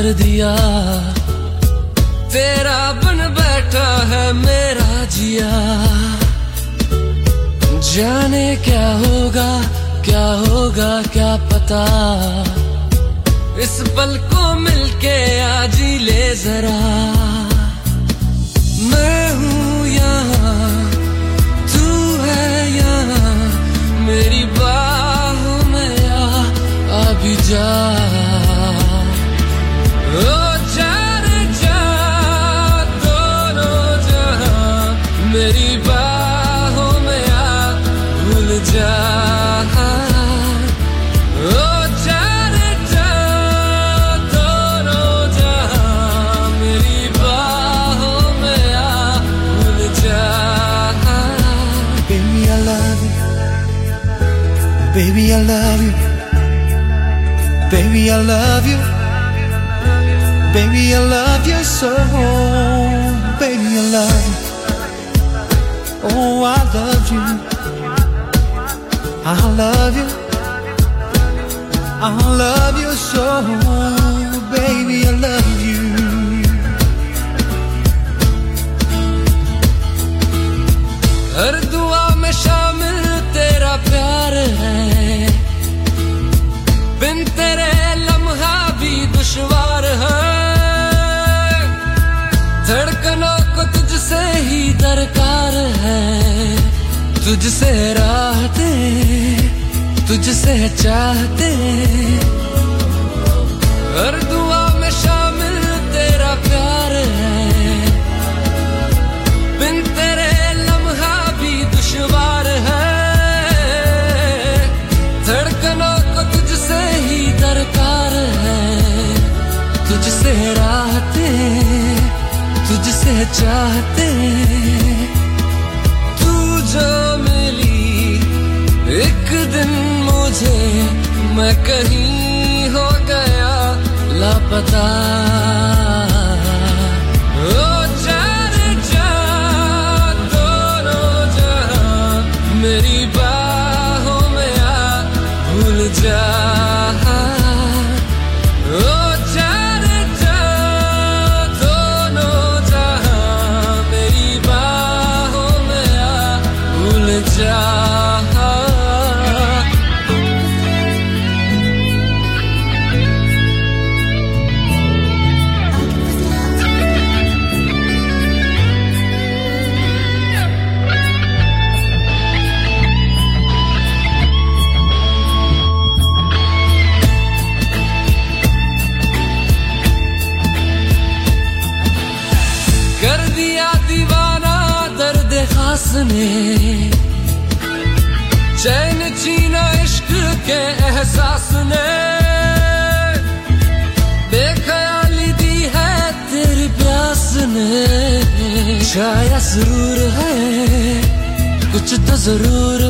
कर दिया I love you. Baby, I love you so. Baby, I love you. Oh, I love you. I love you. I love you so. Baby, I love you. तुझसे राहते, तुझसे चाहते। हर दुआ में शामिल तेरा प्यार है। बिन तेरे लम्हा भी दुश्वार है। धड़कनों को तुझसे ही दरकार है। तुझसे राहते, तुझसे चाहते। से मैं कहीं हो गया लापता। ضروري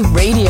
Radio,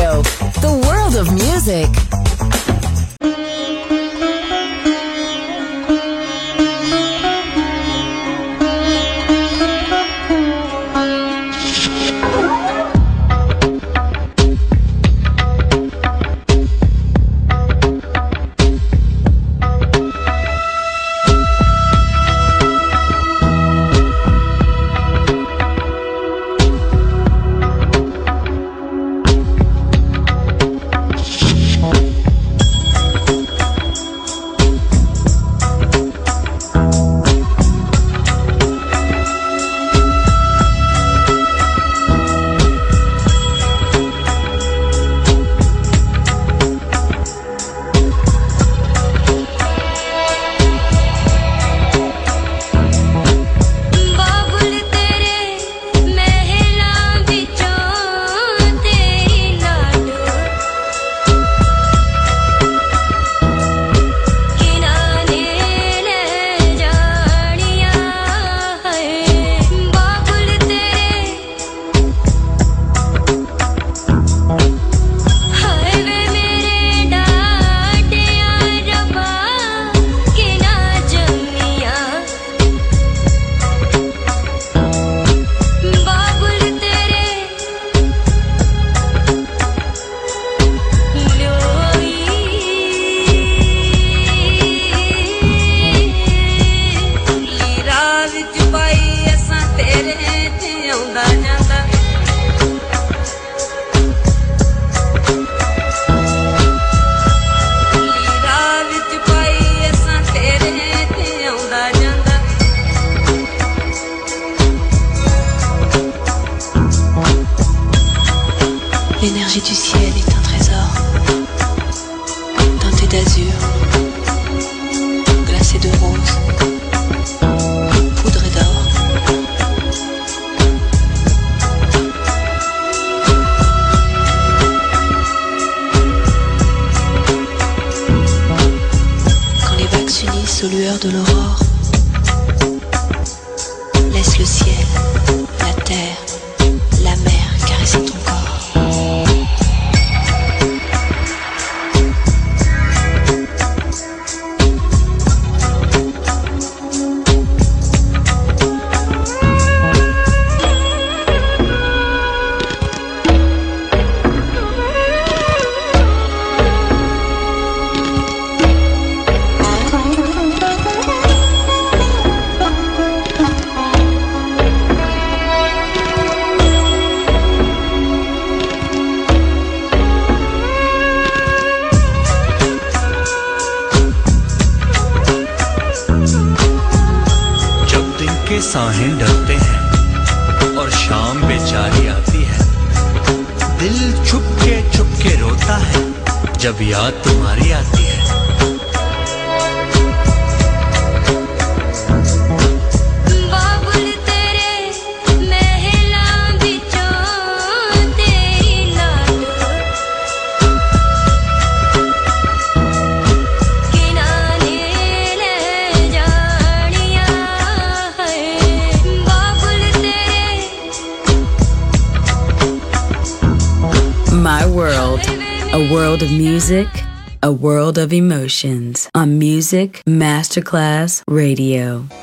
emotions on Music Masterclass Radio.